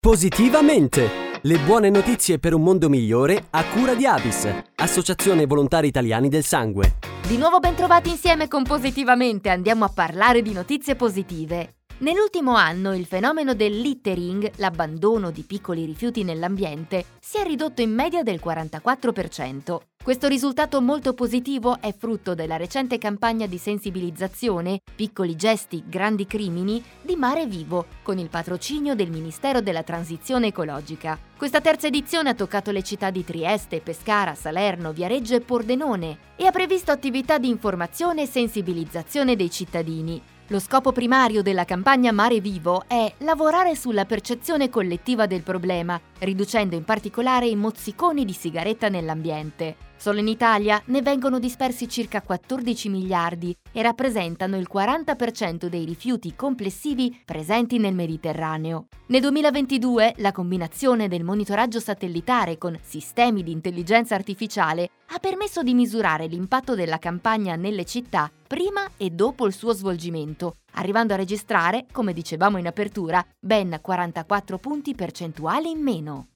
Positivamente! Le buone notizie per un mondo migliore a cura di Avis, Associazione Volontari Italiani del Sangue. Di nuovo ben trovati insieme con Positivamente, andiamo a parlare di notizie positive. Nell'ultimo anno il fenomeno del littering, l'abbandono di piccoli rifiuti nell'ambiente, si è ridotto in media del 44%. Questo risultato molto positivo è frutto della recente campagna di sensibilizzazione Piccoli gesti, grandi crimini di Mare Vivo, con il patrocinio del Ministero della Transizione Ecologica. Questa terza edizione ha toccato le città di Trieste, Pescara, Salerno, Viareggio e Pordenone e ha previsto attività di informazione e sensibilizzazione dei cittadini. Lo scopo primario della campagna Mare Vivo è lavorare sulla percezione collettiva del problema, riducendo in particolare i mozziconi di sigaretta nell'ambiente. Solo in Italia ne vengono dispersi circa 14 miliardi e rappresentano il 40% dei rifiuti complessivi presenti nel Mediterraneo. Nel 2022 la combinazione del monitoraggio satellitare con sistemi di intelligenza artificiale ha permesso di misurare l'impatto della campagna nelle città prima e dopo il suo svolgimento, arrivando a registrare, come dicevamo in apertura, ben 44 punti percentuali in meno.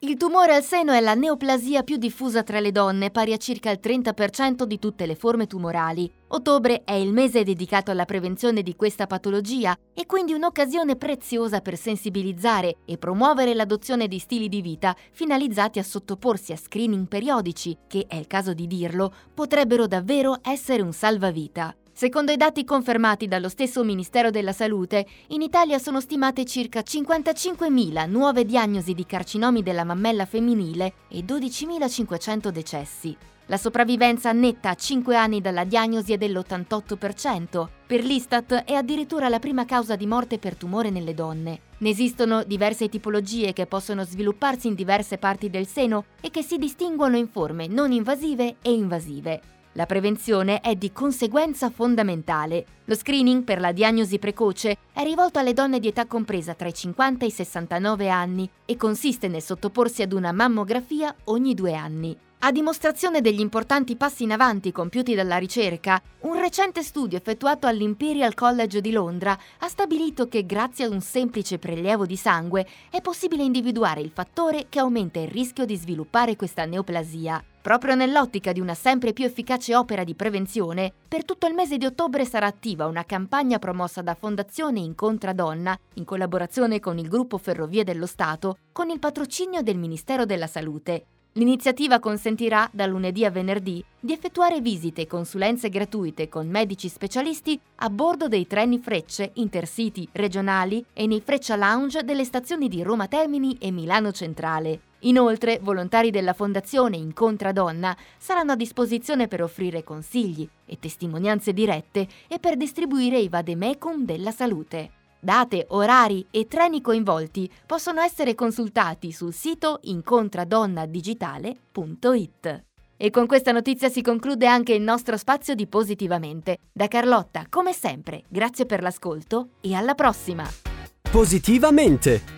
Il tumore al seno è la neoplasia più diffusa tra le donne, pari a circa il 30% di tutte le forme tumorali. Ottobre è il mese dedicato alla prevenzione di questa patologia e quindi un'occasione preziosa per sensibilizzare e promuovere l'adozione di stili di vita finalizzati a sottoporsi a screening periodici che, è il caso di dirlo, potrebbero davvero essere un salvavita. Secondo i dati confermati dallo stesso Ministero della Salute, in Italia sono stimate circa 55.000 nuove diagnosi di carcinomi della mammella femminile e 12.500 decessi. La sopravvivenza netta a 5 anni dalla diagnosi è dell'88%. Per l'Istat è addirittura la prima causa di morte per tumore nelle donne. Ne esistono diverse tipologie che possono svilupparsi in diverse parti del seno e che si distinguono in forme non invasive e invasive. La prevenzione è di conseguenza fondamentale. Lo screening per la diagnosi precoce è rivolto alle donne di età compresa tra i 50 e i 69 anni e consiste nel sottoporsi ad una mammografia ogni due anni. A dimostrazione degli importanti passi in avanti compiuti dalla ricerca, un recente studio effettuato all'Imperial College di Londra ha stabilito che grazie ad un semplice prelievo di sangue è possibile individuare il fattore che aumenta il rischio di sviluppare questa neoplasia. Proprio nell'ottica di una sempre più efficace opera di prevenzione, per tutto il mese di ottobre sarà attiva una campagna promossa da Fondazione Incontra Donna, in collaborazione con il gruppo Ferrovie dello Stato, con il patrocinio del Ministero della Salute. L'iniziativa consentirà, da lunedì a venerdì, di effettuare visite e consulenze gratuite con medici specialisti a bordo dei treni Frecce, intercity, regionali e nei Freccia Lounge delle stazioni di Roma Termini e Milano Centrale. Inoltre, volontari della Fondazione Incontra Donna saranno a disposizione per offrire consigli e testimonianze dirette e per distribuire i vademecum della salute. Date, orari e treni coinvolti possono essere consultati sul sito incontradonnadigitale.it. E con questa notizia si conclude anche il nostro spazio di Positivamente. Da Carlotta, come sempre, grazie per l'ascolto e alla prossima! Positivamente!